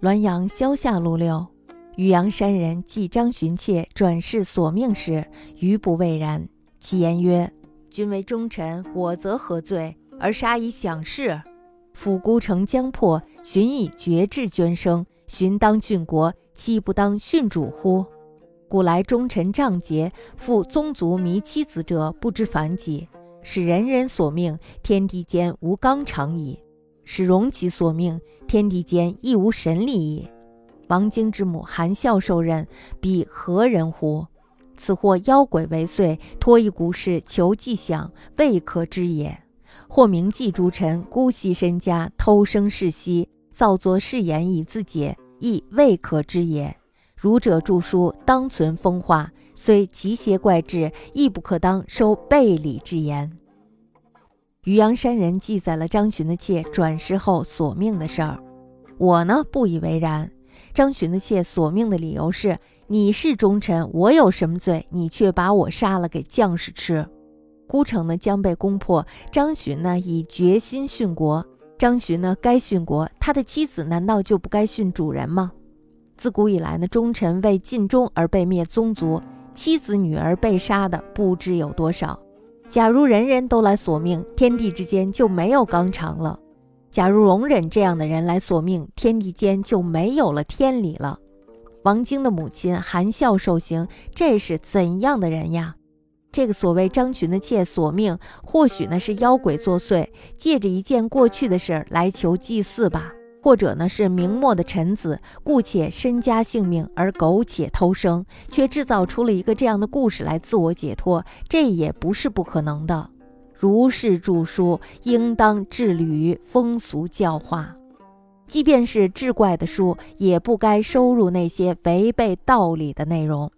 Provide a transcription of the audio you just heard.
滦阳萧下路六，渔阳山人继张巡妾转世索命时，余不畏然。其言曰：“君为忠臣，我则何罪？而杀以享事？府孤城将破，寻以绝志捐生，寻当殉国，岂不当殉主乎？古来忠臣仗节，负宗族迷妻子者，不知凡几。使人人所命，天地间无纲常矣。”使容其所命，天地间亦无神力矣。王经之母含笑受任，彼何人乎？此或妖鬼为祟，托一股事求迹象，未可知也。或名妓诸臣，姑息身家，偷生世息，造作誓言以自解，亦未可知也。儒者著书，当存风化，虽奇邪怪志，亦不可当收背礼之言。渔阳山人记载了张巡的妾转世后索命的事儿，我呢不以为然。张巡的妾索命的理由是：你是忠臣，我有什么罪，你却把我杀了给将士吃。孤城呢将被攻破，张巡呢以决心殉国。张巡呢该殉国，他的妻子难道就不该殉主人吗？自古以来呢，忠臣为尽忠而被灭宗族，妻子女儿被杀的不知有多少。假如人人都来索命，天地之间就没有纲常了；假如容忍这样的人来索命，天地间就没有了天理了。王晶的母亲含笑受刑，这是怎样的人呀？这个所谓张巡的妾索命，或许呢是妖鬼作祟，借着一件过去的事来求祭祀吧。或者呢是明末的臣子，故且身家性命而苟且偷生，却制造出了一个这样的故事来自我解脱，这也不是不可能的。如是著书，应当致力于风俗教化，即便是志怪的书，也不该收入那些违背道理的内容。